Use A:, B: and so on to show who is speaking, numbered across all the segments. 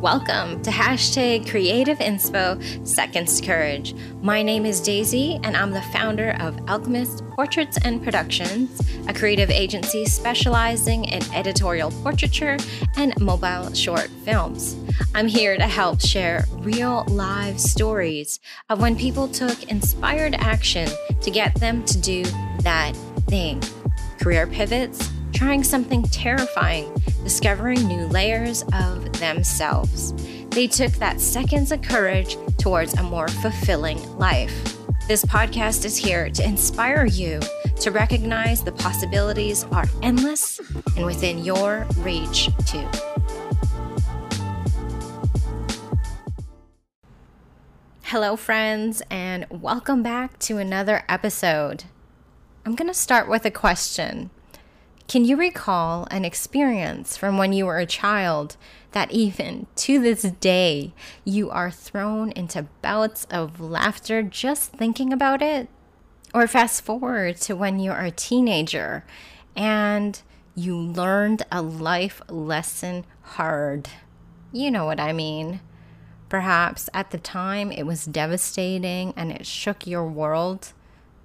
A: Welcome to hashtag Creative Inspo Seconds Courage. My name is Daisy, and I'm the founder of Alchemist Portraits and Productions, a creative agency specializing in editorial portraiture and mobile short films. I'm here to help share real live stories of when people took inspired action to get them to do that thing. Career pivots, trying something terrifying, discovering new layers of themselves. They took that seconds of courage towards a more fulfilling life. This podcast is here to inspire you to recognize the possibilities are endless and within your reach, too. Hello, friends, and welcome back to another episode. I'm going to start with a question. Can you recall an experience from when you were a child that even to this day you are thrown into bouts of laughter just thinking about it? Or fast forward to when you're a teenager and you learned a life lesson hard. You know what I mean. Perhaps at the time it was devastating and it shook your world,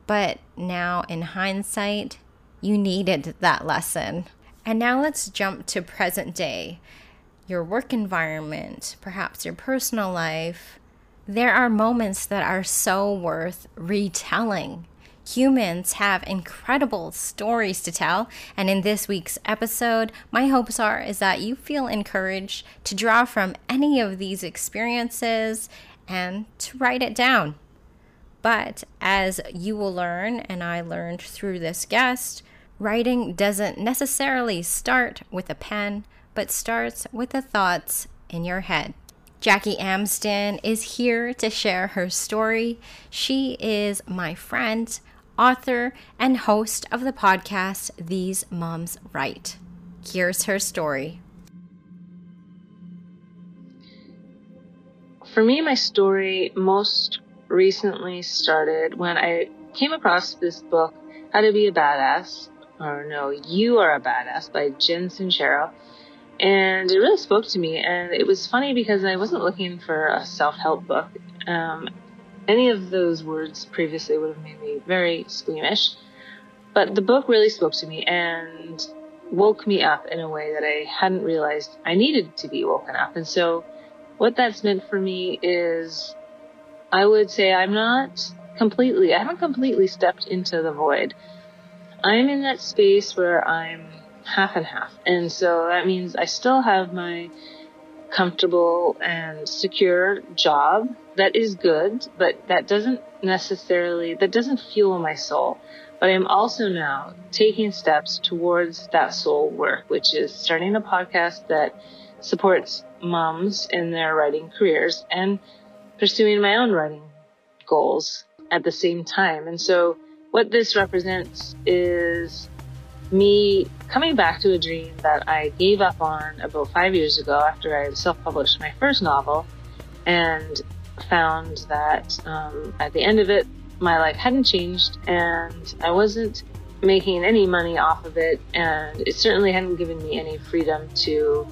A: but now in hindsight, you needed that lesson. And now let's jump to present day. Your work environment, perhaps your personal life. There are moments that are so worth retelling. Humans have incredible stories to tell, and in this week's episode, my hopes are is that you feel encouraged to draw from any of these experiences and to write it down. But as you will learn, and I learned through this guest, Writing doesn't necessarily start with a pen, but starts with the thoughts in your head. Jackie Amsden is here to share her story. She is my friend, author, and host of the podcast These Moms Write. Here's her story.
B: For me, my story most recently started when I came across this book, How to Be a Badass, or no, You Are a Badass by Jen Sincero. And it really spoke to me. And it was funny because I wasn't looking for a self help book. Um, any of those words previously would have made me very squeamish. But the book really spoke to me and woke me up in a way that I hadn't realized I needed to be woken up. And so, what that's meant for me is I would say I'm not completely, I haven't completely stepped into the void. I'm in that space where I'm half and half. And so that means I still have my comfortable and secure job that is good, but that doesn't necessarily, that doesn't fuel my soul. But I'm also now taking steps towards that soul work, which is starting a podcast that supports moms in their writing careers and pursuing my own writing goals at the same time. And so what this represents is me coming back to a dream that I gave up on about five years ago after I self published my first novel and found that um, at the end of it, my life hadn't changed and I wasn't making any money off of it and it certainly hadn't given me any freedom to,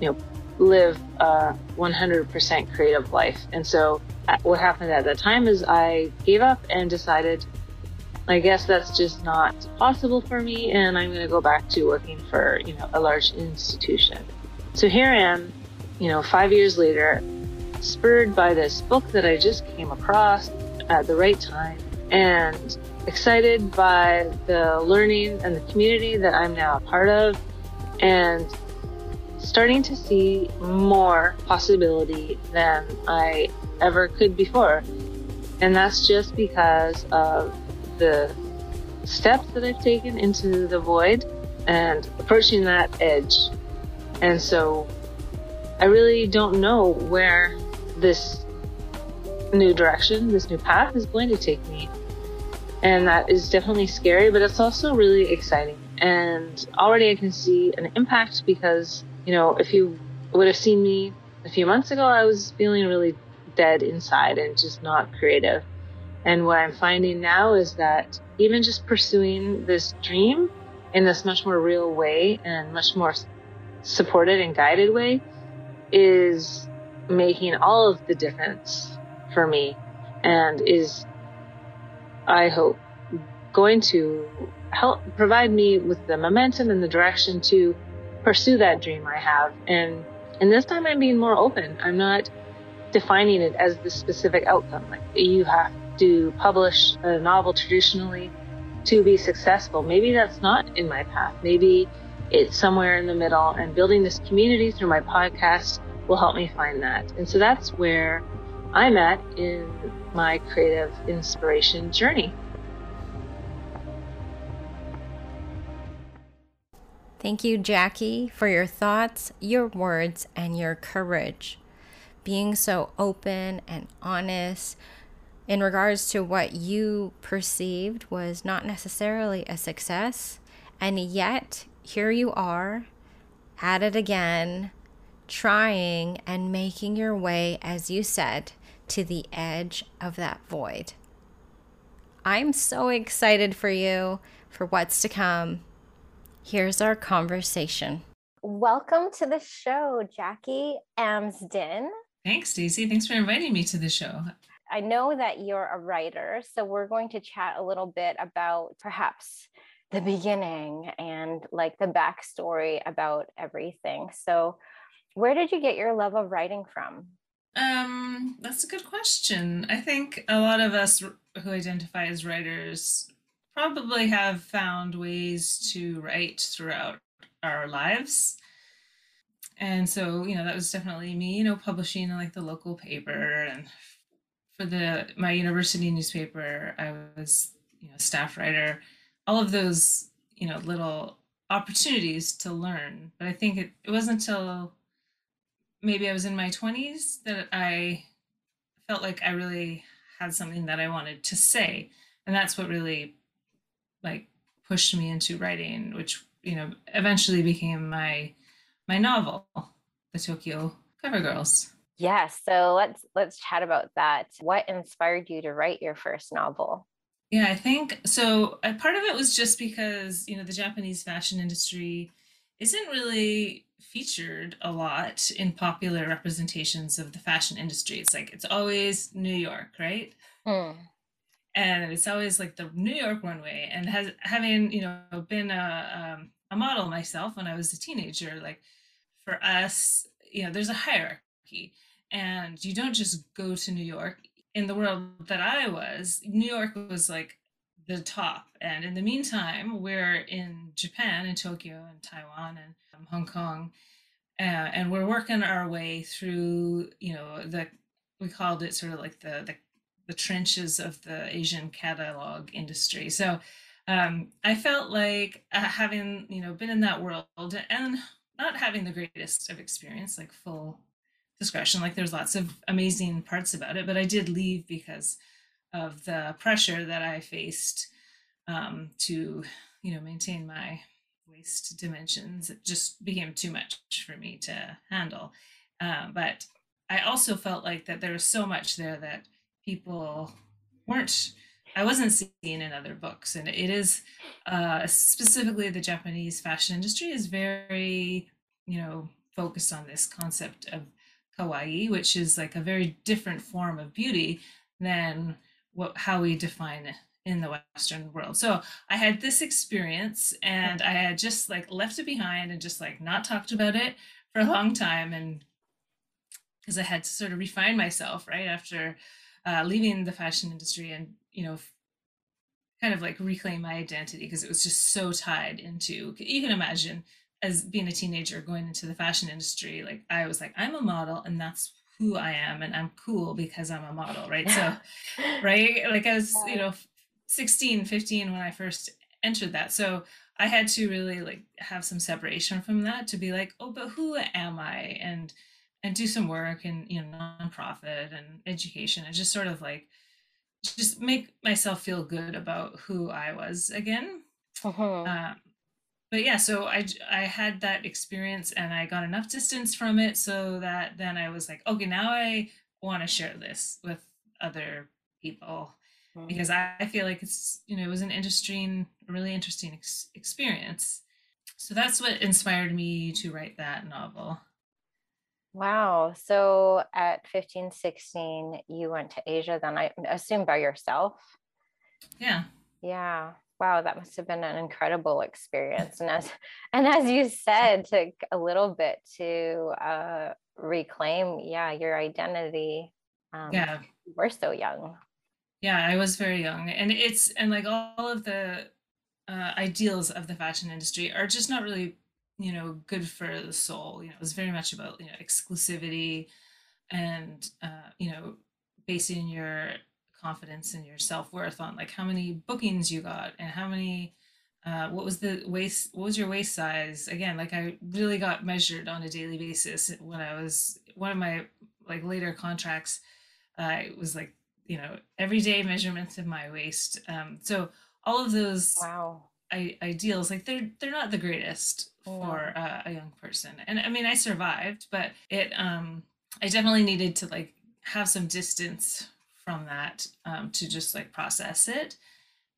B: you know, live a 100% creative life. And so uh, what happened at that time is I gave up and decided I guess that's just not possible for me, and I'm going to go back to working for, you know, a large institution. So here I am, you know, five years later, spurred by this book that I just came across at the right time, and excited by the learning and the community that I'm now a part of, and starting to see more possibility than I ever could before. And that's just because of the steps that I've taken into the void and approaching that edge. And so I really don't know where this new direction, this new path is going to take me. And that is definitely scary, but it's also really exciting. And already I can see an impact because, you know, if you would have seen me a few months ago, I was feeling really dead inside and just not creative. And what I'm finding now is that even just pursuing this dream in this much more real way and much more supported and guided way
C: is making all of the difference for me and is, I hope, going to help provide me with the momentum and the direction to pursue that dream I have. And and this time I'm being more open. I'm not defining it as the specific outcome. Like you have to publish a novel traditionally to be successful. Maybe that's not in my path. Maybe it's somewhere in the middle and building this community through my podcast will help me find that. And so that's where I'm at in my creative inspiration journey.
A: Thank you, Jackie, for your thoughts, your words, and your courage. Being so open and honest in regards to what you perceived was not necessarily a success, and yet here you are at it again, trying and making your way, as you said, to the edge of that void. I'm so excited for you for what's to come. Here's our conversation. Welcome to the show, Jackie Amsden.
B: Thanks, Daisy. Thanks for inviting me to the show.
A: I know that you're a writer, so we're going to chat a little bit about perhaps the beginning and like the backstory about everything. So, where did you get your love of writing from?
B: Um, that's a good question. I think a lot of us who identify as writers probably have found ways to write throughout our lives. And so, you know, that was definitely me, you know, publishing in like the local paper and for the my university newspaper, I was, you know, staff writer. All of those you know little opportunities to learn. But i think it, it wasn't until maybe i was in my 20s that i felt like i really had something that i wanted to say. And that's what really like pushed me into writing which you know eventually became my my novel the tokyo cover girls
A: yes so let's let's chat about that what inspired you to write your first novel
B: yeah, I think so. Uh, part of it was just because, you know, the Japanese fashion industry isn't really featured a lot in popular representations of the fashion industry. It's like it's always New York, right? Hmm. And it's always like the New York runway. And has having, you know, been a um, a model myself when I was a teenager, like for us, you know, there's a hierarchy and you don't just go to New York in the world that I was, New York was like the top. And in the meantime, we're in Japan, in Tokyo, and Taiwan, and um, Hong Kong, uh, and we're working our way through, you know, the we called it sort of like the the, the trenches of the Asian catalog industry. So um, I felt like uh, having, you know, been in that world and not having the greatest of experience, like full discretion. Like there's lots of amazing parts about it, but I did leave because of the pressure that I faced um, to, you know, maintain my waist dimensions. It just became too much for me to handle. Uh, but I also felt like that there was so much there that people weren't. I wasn't seeing in other books, and it is uh, specifically the Japanese fashion industry is very, you know, focused on this concept of kawaii, which is like a very different form of beauty than what how we define it in the western world. So i had this experience and i had just like left it behind and just like not talked about it for a long time and because i had to sort of refine myself right after uh, leaving the fashion industry and you know kind of like reclaim my identity because it was just so tied into you can imagine as being a teenager going into the fashion industry, like I was like, I'm a model and that's who I am and I'm cool because I'm a model, right? So, right? Like I was, you know, 16, 15 when I first entered that. So I had to really like have some separation from that to be like, oh, but who am I? And and do some work and you know nonprofit and education and just sort of like just make myself feel good about who I was again. Uh-huh. Um, but yeah, so I I had that experience and I got enough distance from it so that then I was like, okay, now I want to share this with other people because I, I, feel like it's you know it was an interesting, really interesting ex- experience. So that's what inspired me to write that novel.
A: Wow. So at 15, 16, you went to Asia, then I assume by yourself.
B: Yeah.
A: Yeah. Wow, that must have been an incredible experience. And as and as you said, took a little bit to uh, reclaim, yeah, your identity.
B: Um, yeah,
A: we're so young.
B: Yeah, I was very young, and it's and like all of the uh, ideals of the fashion industry are just not really you know good for the soul you know it was very much about you know exclusivity and uh, you know basing your confidence in your self-worth on like how many bookings you got and how many uh, what was the waist what was your waist size? Again like i really got measured on a daily basis when i was one of my like later contracts uh, it was like you know everyday measurements of my waist. Um, so all of those
A: wow.
B: I- ideals like they're they're not the greatest for uh, a young person. And i mean i survived but it um i definitely needed to like have some distance from that um, to just like process it.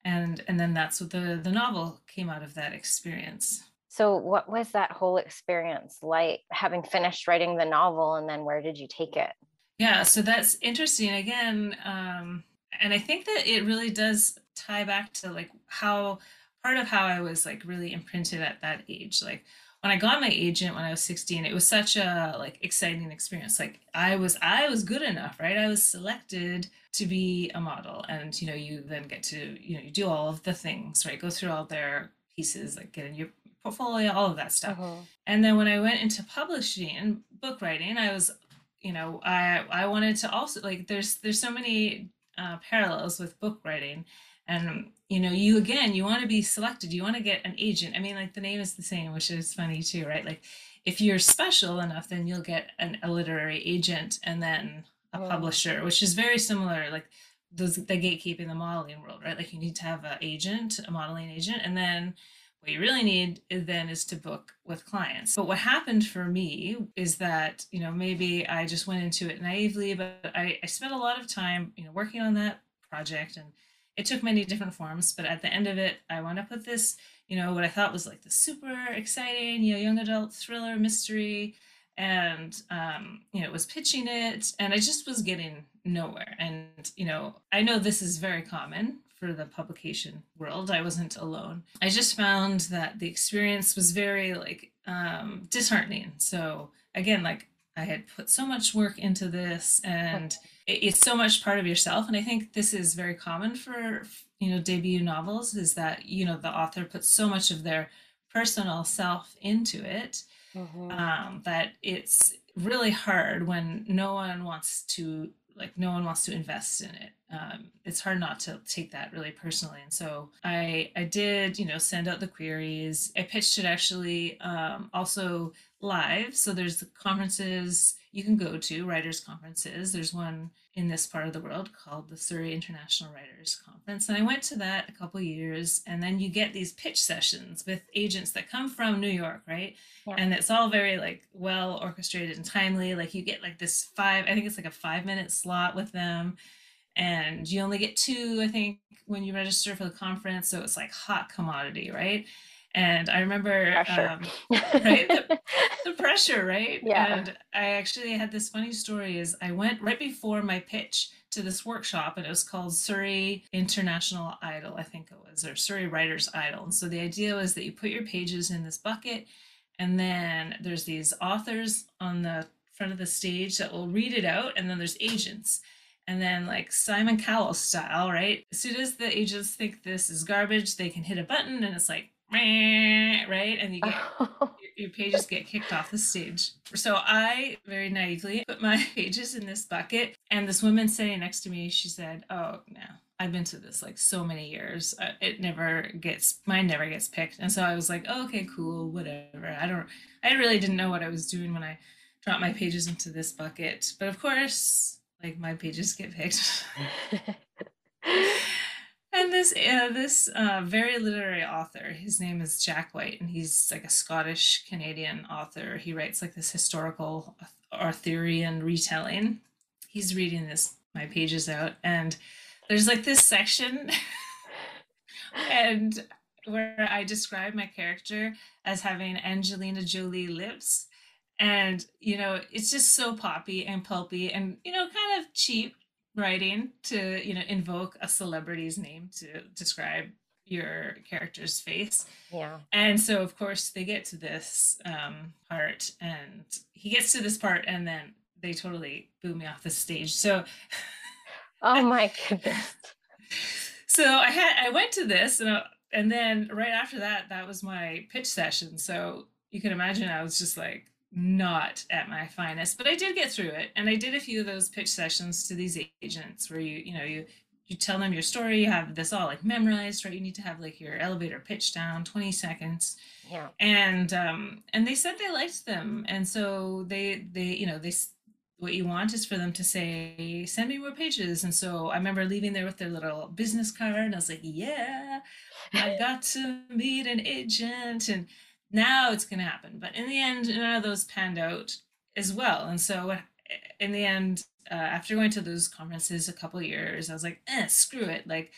B: And and then that's what the the novel came out of that experience.
A: So what was that whole experience like having finished writing the novel and then where did you take it?
B: Yeah so that's interesting. Again um and i think that it really does tie back to like how part of how I was like really imprinted at that age. Like when I got my agent when I was 16, it was such a like exciting experience. Like I was I was good enough, right? I was selected to be a model and you know, you then get to, you know, you do all of the things, right? Go through all their pieces, like get in your portfolio, all of that stuff. Uh-huh. And then when I went into publishing, book writing, I was, you know, I I wanted to also like there's there's so many uh, parallels with book writing and you know you again you want to be selected you want to get an agent. I mean like the name is the same which is funny too right? Like if you're special enough then you'll get an, a literary agent and then a publisher which is very similar like those the gatekeeping the modeling world right? Like you need to have an agent a modeling agent and then what you really need is then is to book with clients. But what happened for me is that you know maybe i just went into it naively but i, I spent a lot of time you know working on that project and it took many different forms, but at the end of it, I wound up with this, you know, what I thought was like the super exciting, you know, young adult thriller mystery. And, um, you know, was pitching it and I just was getting nowhere. And, you know, I know this is very common for the publication world. I wasn't alone. I just found that the experience was very like um, disheartening. So again, like I had put so much work into this and it's so much part of yourself. And I think this is very common for, you know, debut novels is that, you know, the author puts so much of their personal self into it mm-hmm. um, that it's really hard when no one wants to like no one wants to invest in it um, it's hard not to take that really personally and so i i did you know send out the queries i pitched it actually um, also live. So there's conferences you can go to writers conferences. There's one in this part of the world called the surrey international writers conference. And i went to that a couple years and then you get these pitch sessions with agents that come from new york right? Yeah. and it's all very like well orchestrated and timely. Like you get like this five i think it's like a five minute slot with them and you only get two i think when you register for the conference. So it's like hot commodity right and i remember um, right the, the, pressure right?
A: Yeah.
B: And i actually had this funny story is i went right before my pitch to this workshop and it was called surrey international idol i think it was or surrey writers idol. And so the idea was that you put your pages in this bucket and then there's these authors on the front of the stage that will read it out and then there's agents. And then like Simon Cowell style, right? As soon as the agents think this is garbage, they can hit a button and it's like right, and you get your pages get kicked off the stage. So I very naively put my pages in this bucket, and this woman sitting next to me, she said, "Oh no." I've been to this like so many years. Uh, it never gets mine never gets picked, and so I was like, oh, "Okay, cool, whatever." I don't. I really didn't know what I was doing when I dropped my pages into this bucket, but of course, like my pages get picked. and this uh, this uh, very literary author, his name is Jack Whyte, and he's like a Scottish Canadian author. He writes like this historical Arthurian retelling. He's reading this my pages out, and there's like this section, and where I describe my character as having Angelina Jolie lips and you know it's just so poppy and pulpy and you know kind of cheap writing to you know invoke a celebrity's name to describe your character's face.
A: Yeah.
B: And so of course they get to this um, part and he gets to this part and then they totally boo me off the stage. So
A: oh my goodness.
B: So i had i went to this and, uh, and then right after that that was my pitch session. So you can imagine i was just like not at my finest, but I did get through it. And I did a few of those pitch sessions to these agents where you, you know, you you tell them your story, you have this all like memorized, right? You need to have like your elevator pitch down, 20 seconds.
A: Yeah.
B: And um and they said they liked them. And so they they, you know, they what you want is for them to say, send me more pages. And so I remember leaving there with their little business card and I was like, yeah, I got to meet an agent and now it's going to happen. But in the end, none of those panned out as well. And so in the end, uh, after going to those conferences a couple years, I was like, eh, screw it. Like,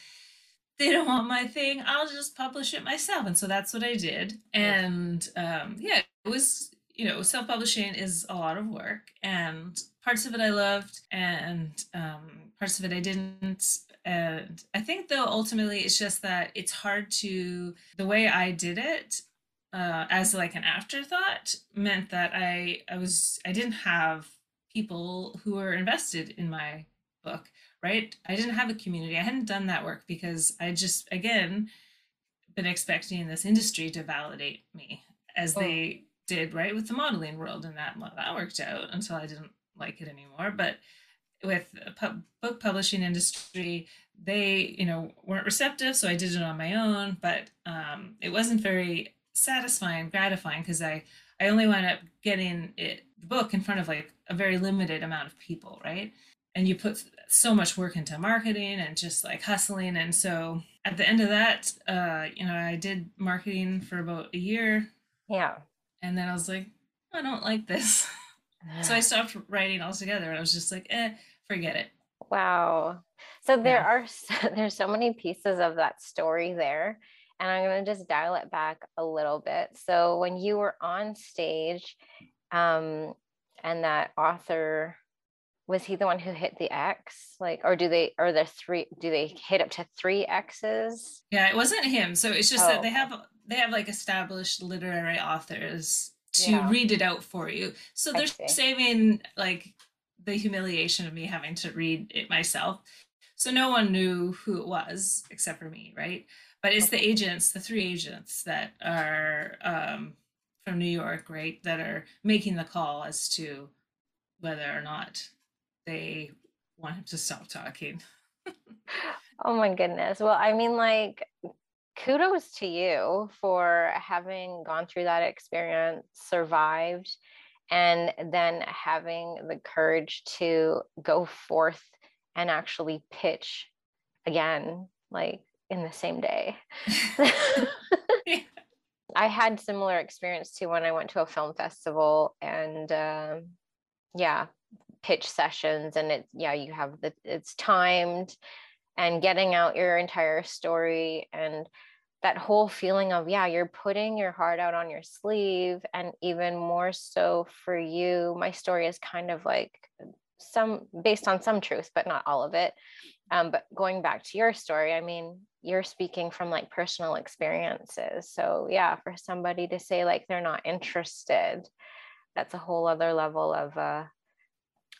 B: they don't want my thing. I'll just publish it myself. And so that's what I did. And um, yeah, it was, you know, self publishing is a lot of work. And parts of it I loved, and um, parts of it I didn't. And I think, though, ultimately, it's just that it's hard to, the way I did it, uh, as like an afterthought meant that I I was I didn't have people who were invested in my book, right? I didn't have a community. I hadn't done that work because I just again been expecting this industry to validate me as oh. they did right with the modeling world and that that worked out until I didn't like it anymore but with pu- book publishing industry they you know weren't receptive so I did it on my own but um, it wasn't very satisfying, gratifying because I I only wound up getting it the book in front of like a very limited amount of people, right? And you put so much work into marketing and just like hustling, and so at the end of that, uh, you know, I did marketing for about a year.
A: Yeah.
B: And then I was like, I don't like this. so I stopped writing altogether. And I was just like, eh, forget it.
A: Wow. So there yeah. are so, there's so many pieces of that story there and I'm going to just dial it back a little bit. So when you were on stage, um, and that author was he the one who hit the X? Like, or do they, or the three, do they hit up to three X's?
B: Yeah, it wasn't him. So it's just oh. that they have, they have like established literary authors to yeah. read it out for you. So they're saving like the humiliation of me having to read it myself. So no one knew who it was except for me, right? But it's the agents, the three agents that are um, from New York, right, that are making the call as to whether or not they want him to stop talking.
A: oh my goodness. Well, I mean, like, kudos to you for having gone through that experience, survived, and then having the courage to go forth and actually pitch again. Like, in the same day. I had similar experience too when I went to a film festival and um, yeah, pitch sessions and it yeah, you have the it's timed and getting out your entire story and that whole feeling of yeah you're putting your heart out on your sleeve and even more so for you my story is kind of like some based on some truth but not all of it um, but going back to your story, I mean, you're speaking from like personal experiences. So, yeah, for somebody to say like they're not interested, that's a whole other level of, uh,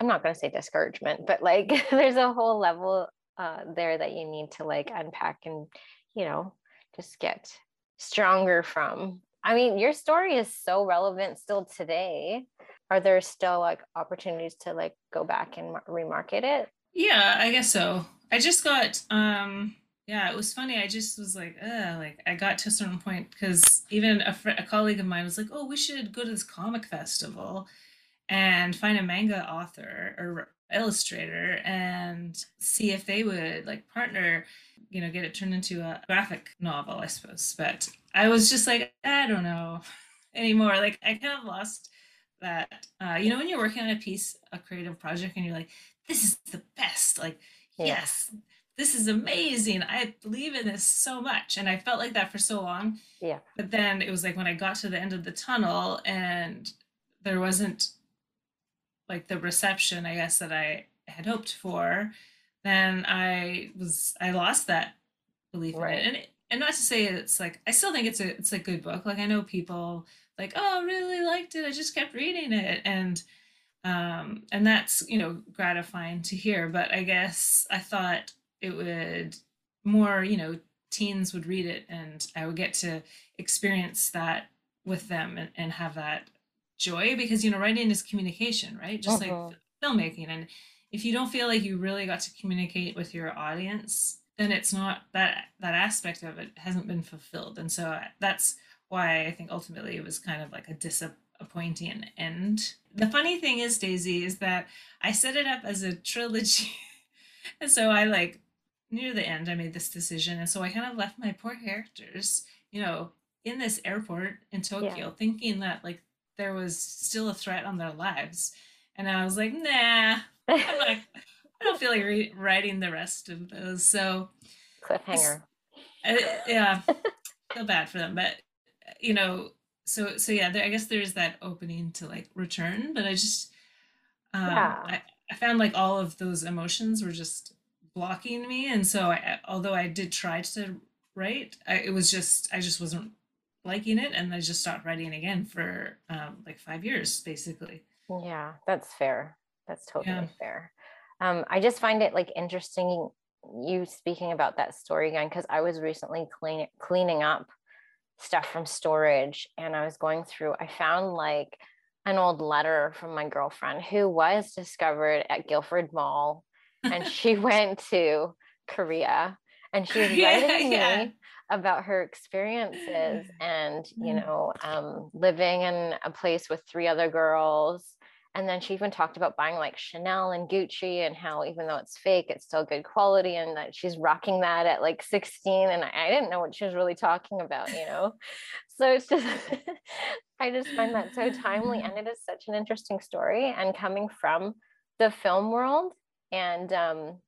A: I'm not going to say discouragement, but like there's a whole level uh, there that you need to like unpack and, you know, just get stronger from. I mean, your story is so relevant still today. Are there still like opportunities to like go back and remarket it?
B: Yeah, I guess so. I just got um yeah, it was funny. I just was like, uh, like I got to a certain point because even a, fr- a colleague of mine was like, "Oh, we should go to this comic festival and find a manga author or illustrator and see if they would like partner, you know, get it turned into a graphic novel, I suppose." But I was just like, I don't know anymore. Like I kind of lost that. Uh, you know, when you're working on a piece, a creative project, and you're like, "This is the best," like yeah. yes this is amazing i believe in this so much and i felt like that for so long
A: yeah
B: but then it was like when i got to the end of the tunnel and there wasn't like the reception, I guess, that I had hoped for, then I was I lost that belief right. in it. And and not to say it's like I still think it's a it's a good book. Like I know people like, oh, really liked it. I just kept reading it, and um, and that's you know gratifying to hear. But I guess I thought it would more you know teens would read it, and I would get to experience that with them and, and have that joy because you know writing is communication, right? Just uh-huh. like filmmaking, and if you don't feel like you really got to communicate with your audience then it's not that that aspect of it hasn't been fulfilled and so that's why i think ultimately it was kind of like a disappointing end the funny thing is daisy is that i set it up as a trilogy and so i like near the end i made this decision and so i kind of left my poor characters you know in this airport in tokyo yeah. thinking that like there was still a threat on their lives and i was like nah i'm not I don't feel like re- writing the rest of those. So
A: cliffhanger.
B: Uh, yeah, feel bad for them, but you know, so so yeah, there, I guess there's that opening to like return, but I just um, yeah. I, I found like all of those emotions were just blocking me, and so I, although I did try to write, I, it was just I just wasn't liking it, and I just stopped writing again for um, like five years, basically.
A: Yeah, that's fair. That's totally yeah. fair um, I just find it like interesting you speaking about that story again because I was recently clean, cleaning up stuff from storage and I was going through, I found like an old letter from my girlfriend who was discovered at Guildford Mall and she went to Korea and she was writing yeah, me about her experiences and you mm. know um, living in a place with three other girls and then she even talked about buying like Chanel and Gucci and how even though it's fake, it's still good quality and that she's rocking that at like 16. And I didn't know what she was really talking about, you know? so it's just, I just find that so timely and it is such an interesting story. And coming from the film world and, um,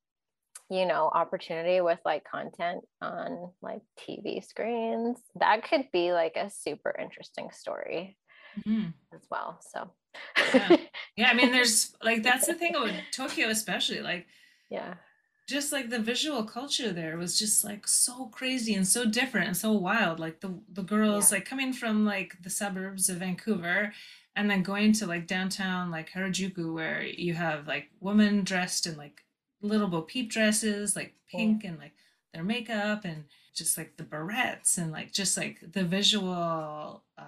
A: you know, opportunity with like content on like TV screens, that could be like a super interesting story mm-hmm. as well. So
B: yeah. yeah, I mean, there's like that's the thing about Tokyo, especially like,
A: yeah,
B: just like the visual culture there was just like so crazy and so different and so wild. Like the the girls yeah. like coming from like the suburbs of Vancouver, and then going to like downtown like Harajuku, where you have like women dressed in like little Bo Peep dresses, like pink yeah. and like their makeup and just like the barrettes and like just like the visual. Uh,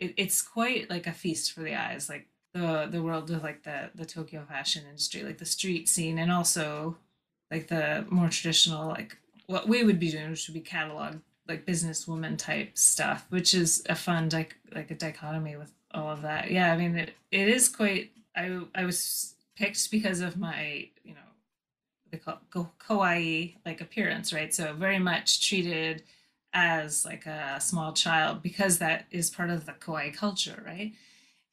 B: it, it's quite like a feast for the eyes like the the world of like the the tokyo fashion industry like the street scene and also like the more traditional like what we would be doing which would be catalog like businesswoman type stuff which is a fun like like a dichotomy with all of that. Yeah i mean it, it is quite i i was picked because of my you know the kawaii like appearance right? So very much treated as like a small child because that is part of the kawaii culture, right?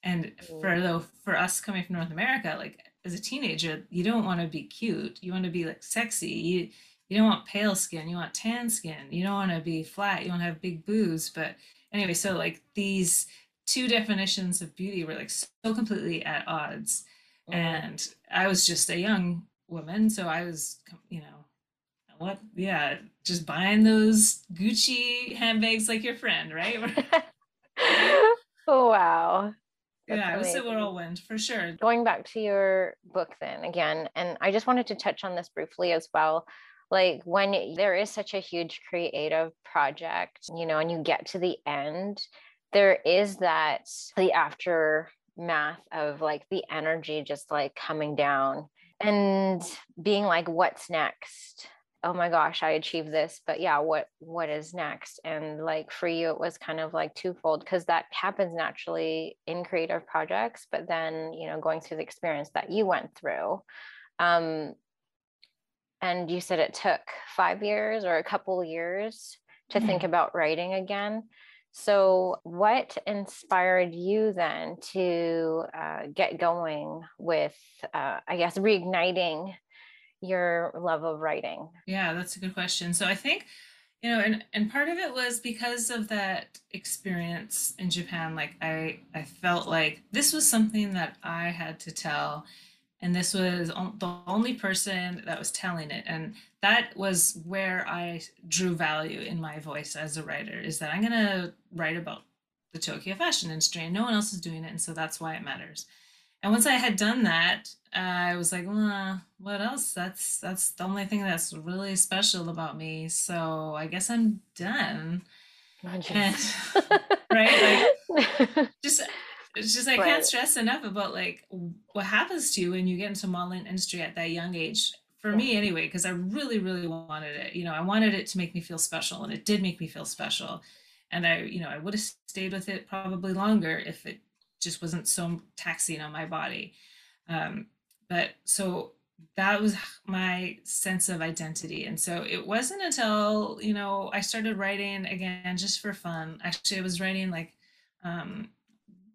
B: And for though for us coming from North America, like as a teenager, you don't want to be cute. You want to be like sexy. You you don't want pale skin. You want tan skin. You don't want to be flat. You want to have big boobs. But anyway, so like these two definitions of beauty were like so completely at odds. Mm-hmm. And I was just a young woman, so I was, you know, what? Yeah, just buying those Gucci handbags like your friend, right?
A: oh, wow.
B: That's yeah, amazing. it was a whirlwind for sure.
A: Going back to your book, then again, and I just wanted to touch on this briefly as well. Like when there is such a huge creative project, you know, and you get to the end, there is that the aftermath of like the energy just like coming down and being like, what's next? Oh my gosh i achieved this but yeah what what is next? And like for you it was kind of like twofold because that happens naturally in creative projects but then you know going through the experience that you went through. Um and you said it took five years or a couple years to mm-hmm. think about writing again. So what inspired you then to uh, get going with uh, i guess reigniting your love of writing?
B: Yeah, that's a good question. So I think, you know and and part of it was because of that experience in japan like i i felt like this was something that i had to tell and this was the only person that was telling it and that was where i drew value in my voice as a writer is that i'm to write about the tokyo fashion industry and no one else is doing it and so that's why it matters and once i had done that uh, i was like well, what else that's that's the only thing that's really special about me so i guess i'm done and, right like just it's just I right. can't stress enough about like what happens to you when you get into modeling industry at that young age. For me, anyway, because I really, really wanted it. You know, I wanted it to make me feel special, and it did make me feel special. And I, you know, I would have stayed with it probably longer if it just wasn't so taxing on my body. Um, but so that was my sense of identity. And so it wasn't until, you know, I started writing again just for fun. Actually, I was writing like um,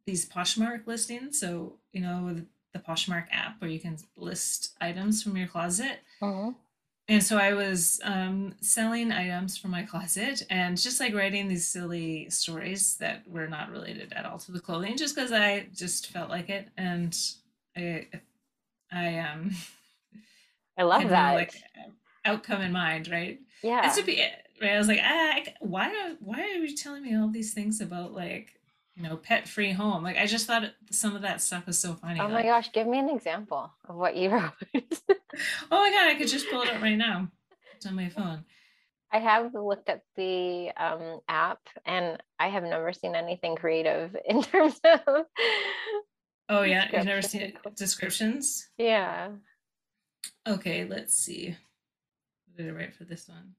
B: these Poshmark listings. So, you know, the Poshmark app where you can list items from your closet. Uh-huh. And so I was um, selling items from my closet and just like writing these silly stories that were not related at all to the clothing, just because I just felt like it. And I, I, um,
A: I love that. like
B: outcome in mind, right?
A: Yeah.
B: It's to be, right? I was like, ah, why, why are you telling me all these things about like you know, pet free home. Like I just thought some of that stuff was so funny.
A: Oh my
B: like,
A: gosh, give me an example of what you wrote.
B: oh my god, I could just pull it up right now. It's on my phone.
A: I have looked at the um, app and I have never seen anything creative in terms of.
B: Oh yeah, you've never seen it, descriptions.
A: Yeah.
B: Okay, let's see. What did I write for this one?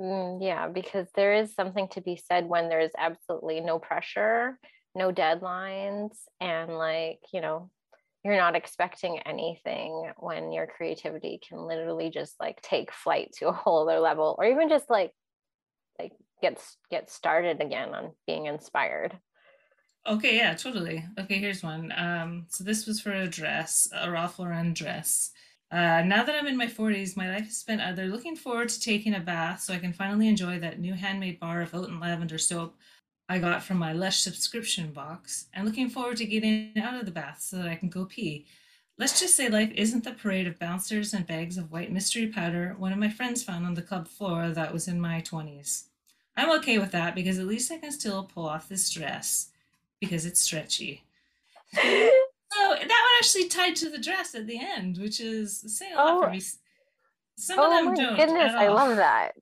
A: Mm, yeah, because there is something to be said when there's absolutely no pressure, no deadlines, and like, you know, you're not expecting anything when your creativity can literally just like take flight to a whole other level or even just like like get get started again on being inspired.
B: Okay, yeah, totally. Okay, here's one. Um, so this was for a dress, a Ralph Lauren dress. Uh, now that I'm in my 40s, my life is spent either looking forward to taking a bath so I can finally enjoy that new handmade bar of oat and lavender soap I got from my Lush subscription box, and looking forward to getting out of the bath so that I can go pee. Let's just say life isn't the parade of bouncers and bags of white mystery powder one of my friends found on the club floor that was in my 20s. I'm okay with that because at least I can still pull off this dress because it's stretchy. So that one actually tied to the dress at the end, which is saying a lot oh. for me. Some oh of them
A: my
B: don't.
A: Goodness, I love that.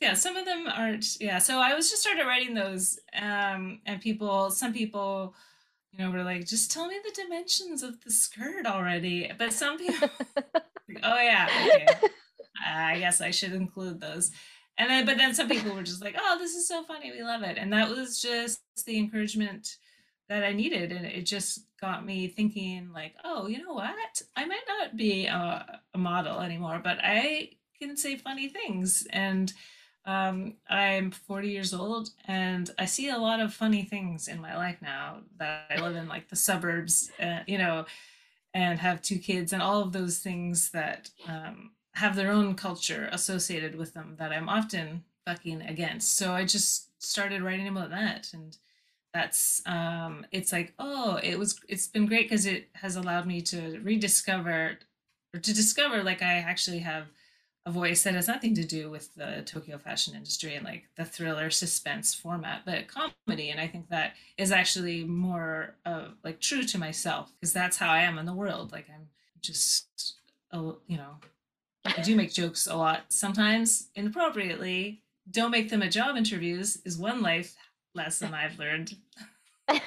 B: Yeah, some of them aren't. Yeah, so I was just started writing those, um, and people, some people, you know, were like, "Just tell me the dimensions of the skirt already." But some people, oh yeah, okay, I guess I should include those. And then, but then some people were just like, "Oh, this is so funny, we love it," and that was just the encouragement that I needed. And it just got me thinking, like, oh, you know what? I might not be a, a model anymore, but I can say funny things. And um, I'm 40 years old and I see a lot of funny things in my life now that I live in like the suburbs, uh, you know, and have two kids and all of those things that um, have their own culture associated with them that I'm often fucking against. So I just started writing about that and that's um it's like oh it was it's been great because it has allowed me to rediscover or to discover like i actually have a voice that has nothing to do with the tokyo fashion industry and like the thriller suspense format but comedy. And i think that is actually more uh, like true to myself because that's how i am in the world. Like i'm just you know i do make jokes a lot sometimes inappropriately. Don't make them at job interviews is one life lesson I've learned.
A: oh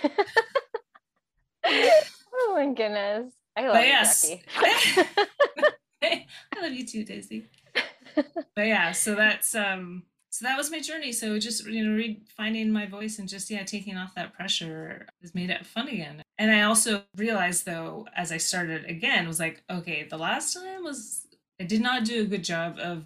A: my goodness. I love
B: but
A: you,
B: yes. I love you too, Daisy. But yeah, so that's um so that was my journey. So just you know, re- finding my voice and just yeah, taking off that pressure has made it fun again. And I also realized though, as I started again, was like, okay, the last time was I did not do a good job of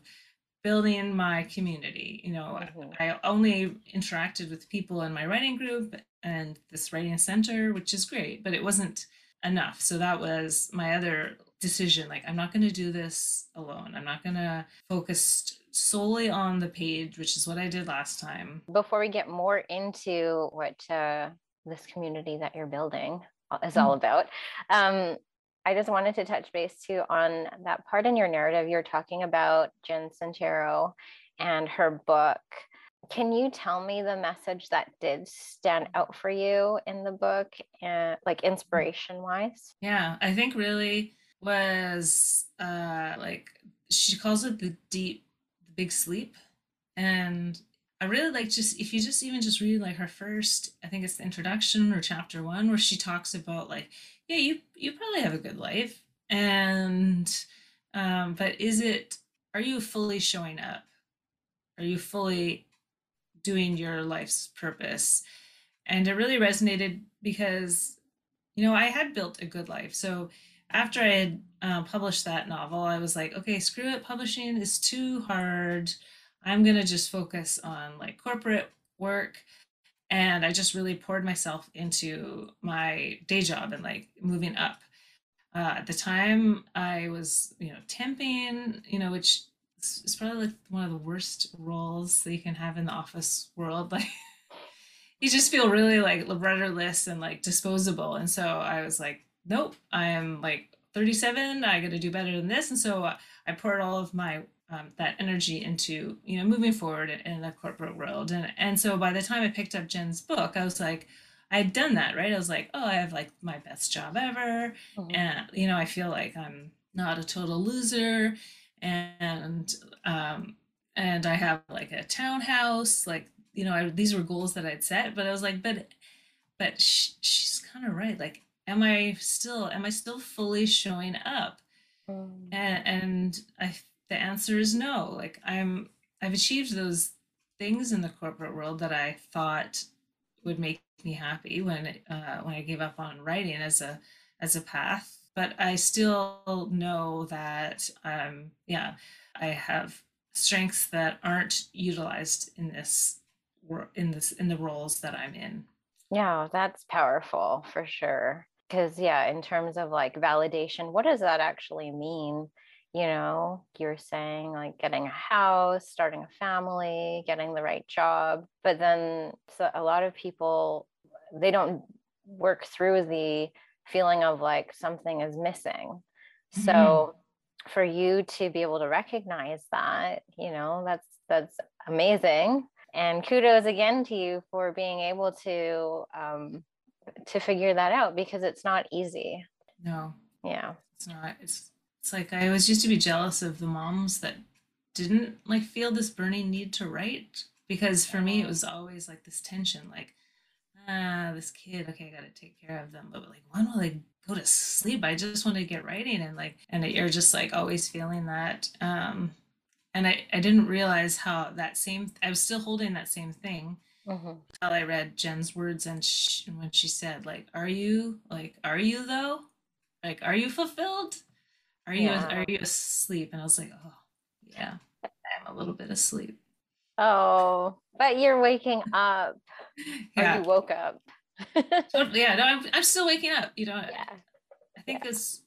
B: building my community. You know, mm-hmm. I only interacted with people in my writing group and this writing center, which is great, but it wasn't enough. So that was my other decision. Like, I'm not going to do this alone. I'm not going to focus solely on the page, which is what I did last time.
A: Before we get more into what uh, this community that you're building is all mm-hmm. about, um, I just wanted to touch base too on that part in your narrative. You're talking about Jen Sincero and her book. Can you tell me the message that did stand out for you in the book and like inspiration wise?
B: Yeah, I think really was uh like she calls it the deep the big sleep and I really like just if you just even just read like her first I think it's the introduction or chapter 1 where she talks about like yeah you you probably have a good life. And um but is it are you fully showing up? Are you fully doing your life's purpose? And it really resonated because you know i had built a good life. So after i had uh, published that novel i was like okay screw it. Publishing is too hard. I'm going to just focus on like corporate work and i just really poured myself into my day job and like moving up uh, at the time i was you know temping you know which is probably like one of the worst roles that you can have in the office world. Like you just feel really like rudderless and like disposable. And so I was like, nope, I am like 37. I got to do better than this. And so I poured all of my um, that energy into you know moving forward in, the corporate world. And and so by the time I picked up Jen's book, I was like. I had done that, right? I was like, oh, I have like my best job ever. Mm-hmm. And, you know, I feel like I'm not a total loser and um, and I have like a townhouse. Like you know, I, these were goals that I'd set, but I was like, but but sh- she's kind of right. Like, am I still am I still fully showing up? Mm. And and I the answer is no. Like I'm I've achieved those things in the corporate world that I thought would make me happy when uh, when I gave up on writing as a as a path but I still know that, um, yeah, I have strengths that aren't utilized in this in this in the roles that I'm in.
A: Yeah, that's powerful for sure. Because yeah, in terms of like validation, what does that actually mean? You know, you're saying like getting a house, starting a family, getting the right job, but then so a lot of people they don't work through the feeling of like something is missing. Mm-hmm. So for you to be able to recognize that, you know, that's that's amazing. And kudos again to you for being able to um, to figure that out because it's not easy.
B: No.
A: Yeah.
B: It's not. It's it's like I always used to be jealous of the moms that didn't like feel this burning need to write because for me it was always like this tension like ah, this kid, okay, I gotta take care of them. But like, when will they go to sleep? I just want to get writing and like, and you're just like always feeling that. Um, and I, I didn't realize how that same, I was still holding that same thing mm-hmm. until I read Jen's words and she, when she said like, are you like, are you though? Like, are you fulfilled? Are you, yeah. are you asleep? And I was like, oh yeah, I'm a little bit asleep.
A: Oh, but you're waking up. Yeah. Or you woke up.
B: totally, yeah, no, I'm, I'm still waking up. You know, yeah. I think yeah. it's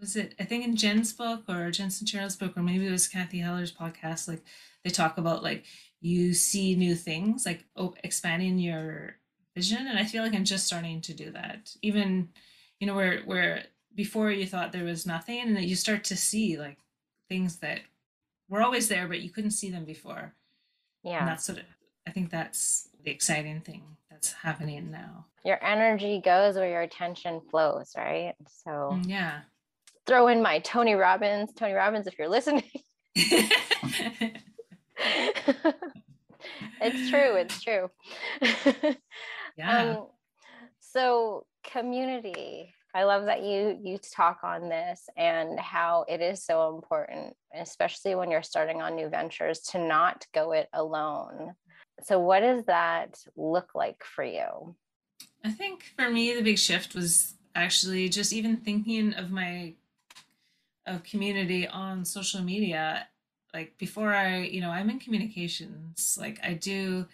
B: was it I think in Jen's book or Jen Sincero's book or maybe it was Cathy Heller's podcast. Like they talk about like you see new things, like oh, expanding your vision, and I feel like I'm just starting to do that. Even you know where where before you thought there was nothing, and that you start to see like things that were always there, but you couldn't see them before.
A: Yeah.
B: And that's what I think that's the exciting thing that's happening now.
A: Your energy goes where your attention flows, right? So
B: mm, yeah.
A: Throw in my Tony Robbins. Tony Robbins, if you're listening. it's true. It's true.
B: yeah. Um,
A: so community I love that you you talk on this and how it is so important, especially when you're starting on new ventures, to not go it alone. So, what does that look like for you?
B: I think for me, the big shift was actually just even thinking of my of community on social media. Like before, I you know I'm in communications. Like I do,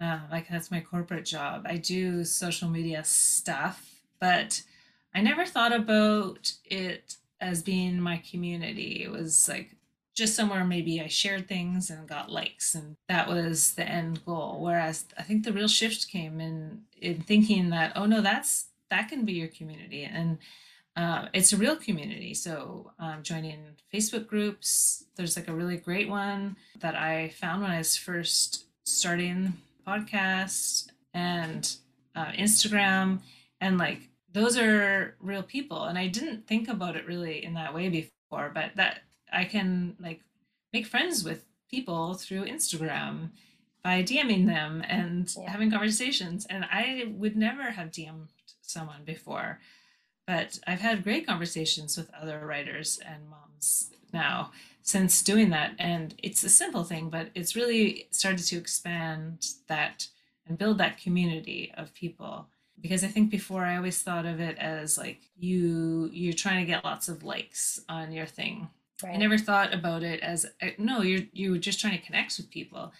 B: uh, like that's my corporate job. I do social media stuff, but I never thought about it as being my community. It was like just somewhere maybe I shared things and got likes and that was the end goal. Whereas I think the real shift came in in thinking that, oh no, that's that can be your community. And uh, it's a real community. So um, joining Facebook groups, there's like a really great one that I found when I was first starting podcast and uh, Instagram, and like those are real people. And I didn't think about it really in that way before, but that I can like make friends with people through Instagram by DMing them and yeah. having conversations. And I would never have DM'd someone before. But I've had great conversations with other writers and moms now since doing that. And it's a simple thing, but it's really started to expand that and build that community of people. Because I think before I always thought of it as like you you're trying to get lots of likes on your thing. Right. I never thought about it as uh, no, you're you're just trying to connect with people.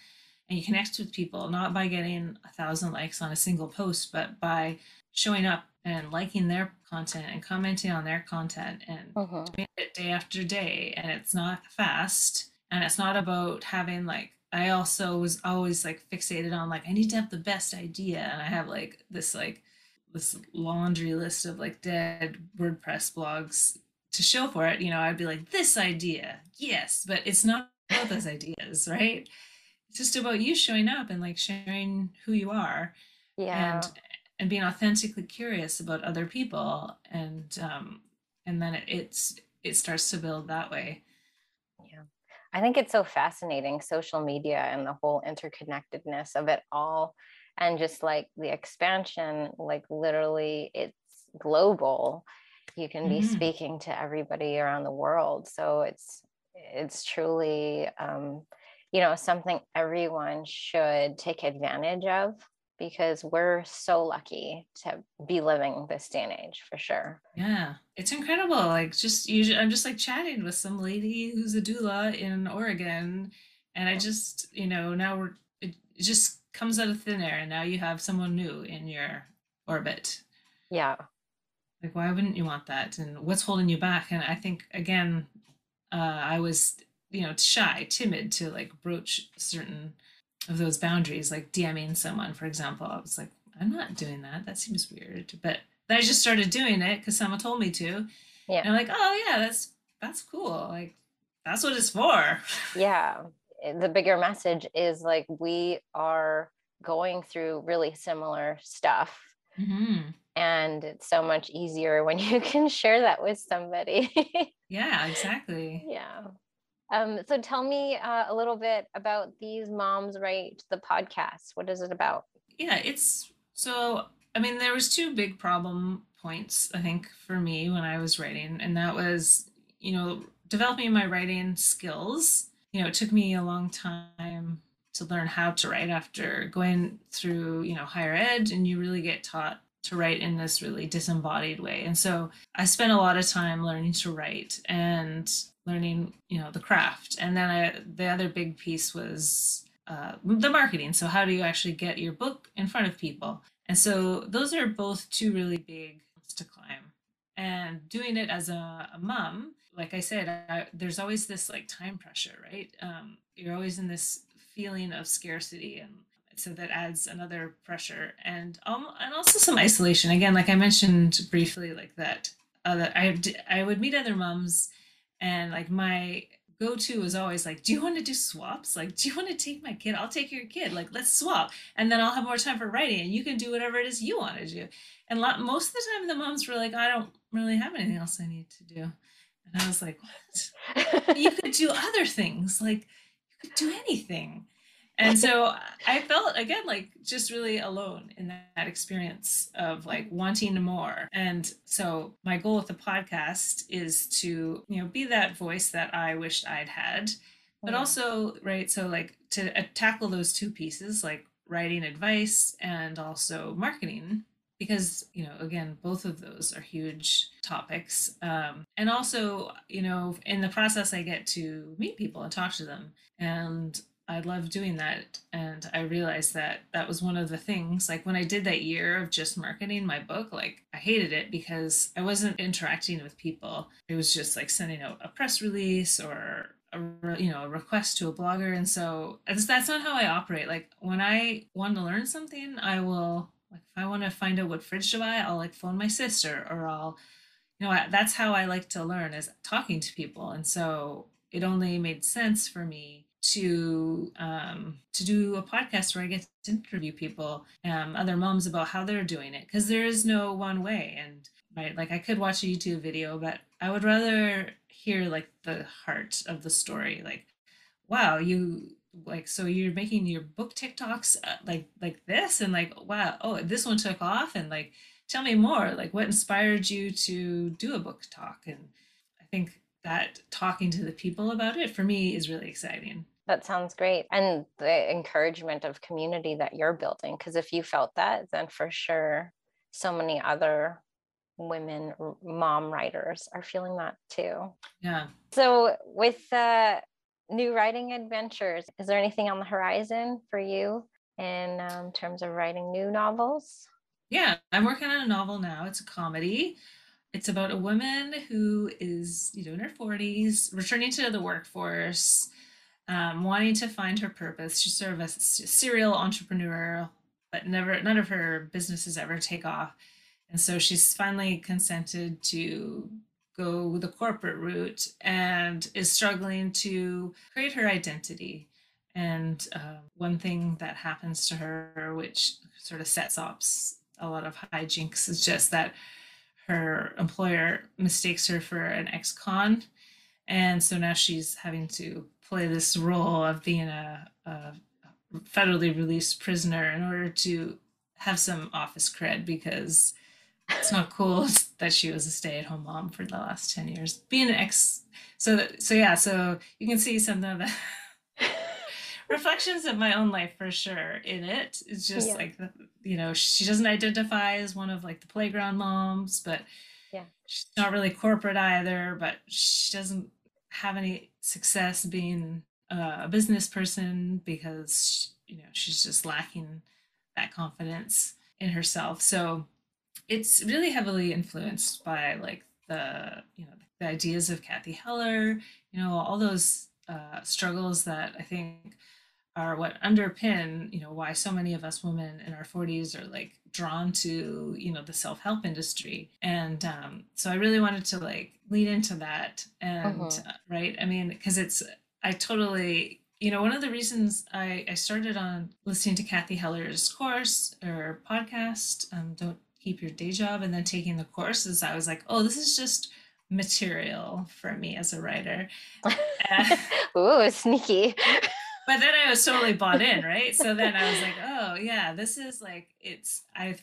B: And you connect with people not by getting a thousand likes on a single post, but by showing up and liking their content and commenting on their content and uh-huh. doing it day after day. And it's not fast and it's not about having like I also was always like fixated on like I need to have the best idea and I have like this like this laundry list of like dead WordPress blogs to show for it. You know, I'd be like this idea, yes, but it's not about those ideas, right? It's just about you showing up and like sharing who you are. Yeah. And and being authentically curious about other people and um and then it, it's it starts to build that way
A: yeah i think it's so fascinating social media and the whole interconnectedness of it all and just like the expansion like literally it's global you can be mm-hmm. speaking to everybody around the world so it's it's truly um, you know something everyone should take advantage of because we're so lucky to be living this day and age for sure.
B: Yeah, it's incredible. Like just usually, I'm just like chatting with some lady who's a doula in Oregon, and I just you know now we're just comes out of thin air, and now you have someone new in your orbit.
A: Yeah.
B: Like why wouldn't you want that? And what's holding you back? And I think again, uh, I was you know shy, timid to like broach certain of those boundaries, like DMing someone, for example. I was like, I'm not doing that. That seems weird. But I just started doing it because someone told me to. Yeah. And I'm like, oh yeah, that's that's cool. Like that's what it's for.
A: Yeah. The bigger message is like we are going through really similar stuff. Mm-hmm. And it's so much easier when you can share that with somebody.
B: yeah, exactly.
A: Yeah. Um, so tell me uh, a little bit about these moms write the podcast. What is it about?
B: Yeah, it's so. I mean, there was two big problem points I think for me when I was writing, and that was you know developing my writing skills. You know, it took me a long time to learn how to write after going through you know higher ed, and you really get taught to write in this really disembodied way. And so I spent a lot of time learning to write and learning, you know, the craft. And then I, the other big piece was uh, the marketing. So how do you actually get your book in front of people? And so those are both two really big to climb. And doing it as a, a mom, like I said, I, there's always this like time pressure, right? Um, you're always in this feeling of scarcity and so that adds another pressure and um, and also some isolation. Again like i mentioned briefly like that that i i would meet other moms and like my go-to was always like do you want to do swaps? Like do you want to take my kid? I'll take your kid. Like let's swap. And then i'll have more time for writing and you can do whatever it is you want to do. And lot, most of the time the moms were like i don't really have anything else i need to do and i was like what? You could do other things like you could do anything. And so I felt again like just really alone in that experience of like wanting more. And so my goal with the podcast is to, you know, be that voice that I wished I'd had, but also, right, so like to uh, tackle those two pieces, like writing advice and also marketing because you know again both of those are huge topics um, and also you know in the process i get to meet people and talk to them and I love doing that. And I realized that that was one of the things. Like when I did that year of just marketing my book, like I hated it because I wasn't interacting with people. It was just like sending out a press release or a you know a request to a blogger and so that's not how i operate like when i want to learn something i will if i want to find out what fridge to buy i'll like phone my sister or i'll you know that's how i like to learn is talking to people and so it only made sense for me to um, to do a podcast where I get to interview people, um, other moms about how they're doing it, because there is no one way. And right, like I could watch a YouTube video, but I would rather hear like the heart of the story. Like, wow, you like so you're making your book TikToks uh, like like this, and like wow, oh this one took off, and like tell me more. Like, what inspired you to do a book talk? And I think that talking to the people about it for me is really exciting.
A: That sounds great. And the encouragement of community that you're building. Because if you felt that, then for sure, so many other women, mom writers are feeling that too.
B: Yeah.
A: So, with uh, new writing adventures, is there anything on the horizon for you in um, terms of writing new novels?
B: Yeah, I'm working on a novel now. It's a comedy. It's about a woman who is, you know, in her 40s, returning to the workforce um, wanting to find her purpose. She's sort of a serial entrepreneur, but never none of her businesses ever take off. And so she's finally consented to go the corporate route and is struggling to create her identity. And uh, one thing that happens to her, which sort of sets off a lot of hijinks, is just that her employer mistakes her for an ex con. And so now she's having to play this role of being a, a federally released prisoner in order to have some office cred because it's not cool that she was a stay-at-home mom for the last 10 years. Being an ex so so yeah so you can see some of the reflections of my own life for sure in it. It's just yeah. like you know she doesn't identify as one of like the playground moms but
A: yeah.
B: she's not really corporate either but she doesn't have any success being a business person because you know she's just lacking that confidence in herself. So it's really heavily influenced by like the you know the ideas of Cathy Heller you know all those uh, struggles that I think are what underpin you know why so many of us women in our 40s are like drawn to you know the self-help industry and um, so i really wanted to like lean into that and uh-huh. right i mean because it's i totally you know one of the reasons i i started on listening to Cathy Heller's course or podcast um, don't keep your day job and then taking the courses i was like oh this is just material for me as a writer
A: Ooh, sneaky
B: but then I was totally bought in, right? So then I was like, oh yeah, this is like it's I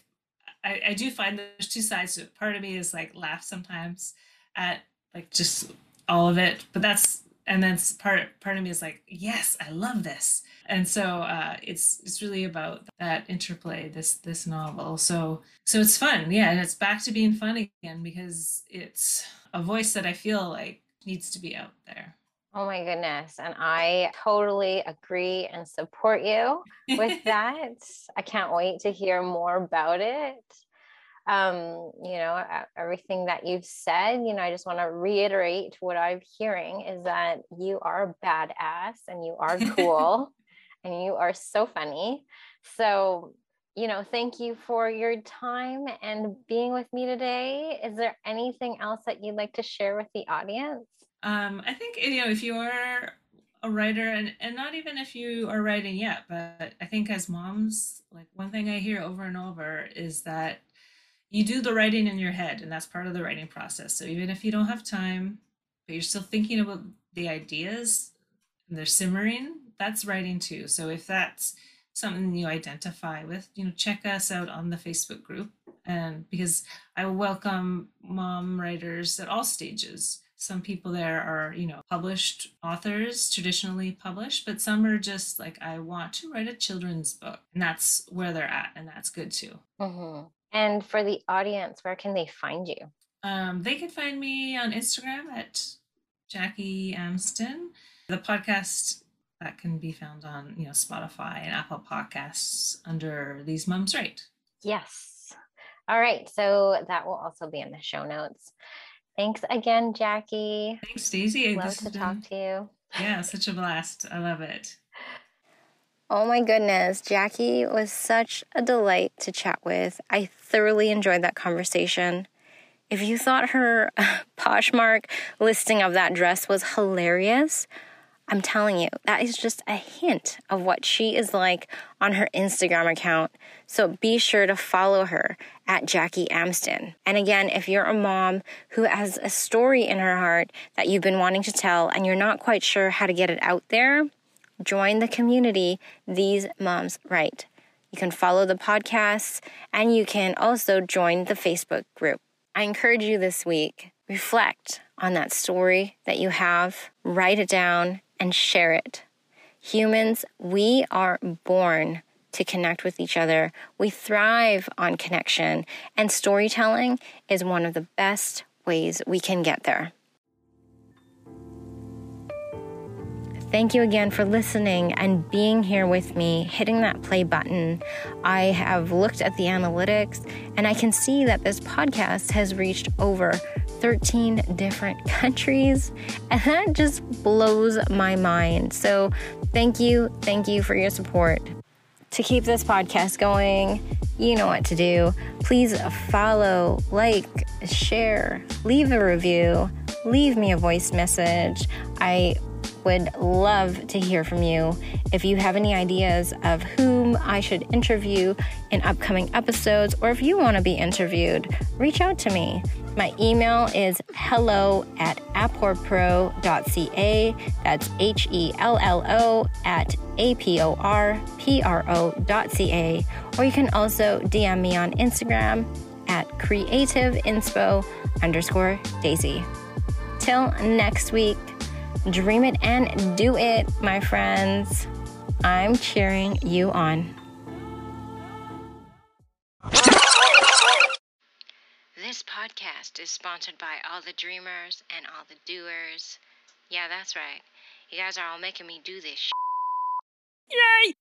B: I, I do find there's two sides to it. Part of me is like laugh sometimes at like just all of it, but that's and then part part of me is like, yes, I love this. And so uh, it's it's really about that interplay. This this novel. So so it's fun, yeah, and it's back to being fun again because it's a voice that I feel like needs to be out there.
A: Oh my goodness. And I totally agree and support you with that. I can't wait to hear more about it. Um, you know, everything that you've said, you know, I just want to reiterate what I'm hearing is that you are a badass and you are cool and you are so funny. So, you know, thank you for your time and being with me today. Is there anything else that you'd like to share with the audience?
B: Um, I think you know if you are a writer and, and not even if you are writing yet, but I think as moms, like one thing I hear over and over is that you do the writing in your head and that's part of the writing process. So even if you don't have time, but you're still thinking about the ideas and they're simmering, that's writing too. So if that's something you identify with, you know, check us out on the Facebook group. And because I welcome mom writers at all stages some people there are you know published authors traditionally published but some are just like i want to write a children's book and that's where they're at and that's good too
A: mm-hmm. And for the audience where can they find you
B: um, they can find me on instagram at jackie amston the podcast that can be found on you know spotify and apple podcasts under these mums Right.
A: yes all right so that will also be in the show notes Thanks again, Jackie.
B: Thanks, Daisy.
A: Love to talk to you.
B: Yeah, such a blast. I love it.
A: Oh my goodness, Jackie was such a delight to chat with. I thoroughly enjoyed that conversation. If you thought her Poshmark listing of that dress was hilarious, I'm telling you, that is just a hint of what she is like on her Instagram account. So be sure to follow her at Jackie Amston. And again, if you're a mom who has a story in her heart that you've been wanting to tell and you're not quite sure how to get it out there, join the community These Moms Write. You can follow the podcasts and you can also join the Facebook group. I encourage you this week, reflect on that story that you have, write it down, and share it. Humans, we are born to connect with each other. We thrive on connection, and storytelling is one of the best ways we can get there. Thank you again for listening and being here with me, hitting that play button. I have looked at the analytics and I can see that this podcast has reached over 13 different countries, and that just blows my mind. So, thank you, thank you for your support. To keep this podcast going, you know what to do. Please follow, like, share, leave a review, leave me a voice message. I would love to hear from you. If you have any ideas of whom I should interview in upcoming episodes, or if you want to be interviewed, reach out to me. My email is hello at aporpro.ca. That's H E L L O at A P O R P R O.ca. Or you can also DM me on Instagram at creativeinspo underscore daisy. Till next week. Dream it and do it, my friends. I'm cheering you on. This podcast is sponsored by all the dreamers and all the doers. Yeah, that's right. You guys are all making me do this. Yay!